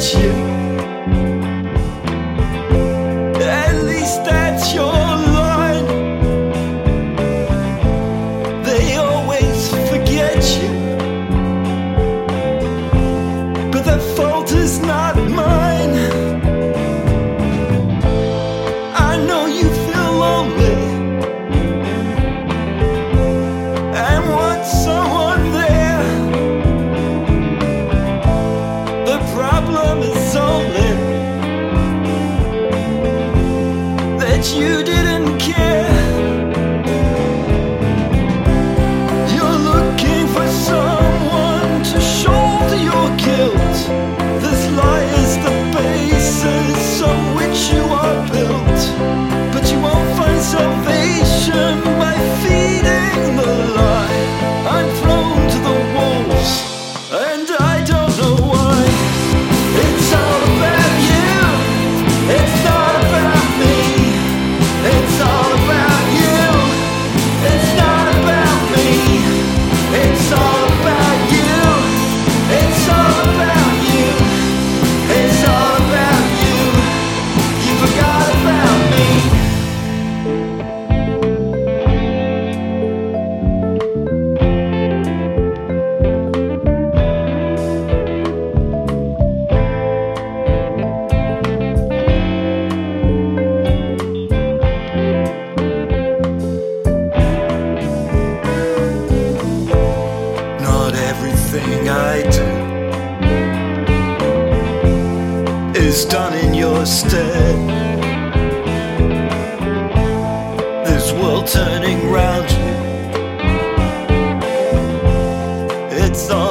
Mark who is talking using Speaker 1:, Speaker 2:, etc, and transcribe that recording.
Speaker 1: 千 stead. This world turning round you. It's all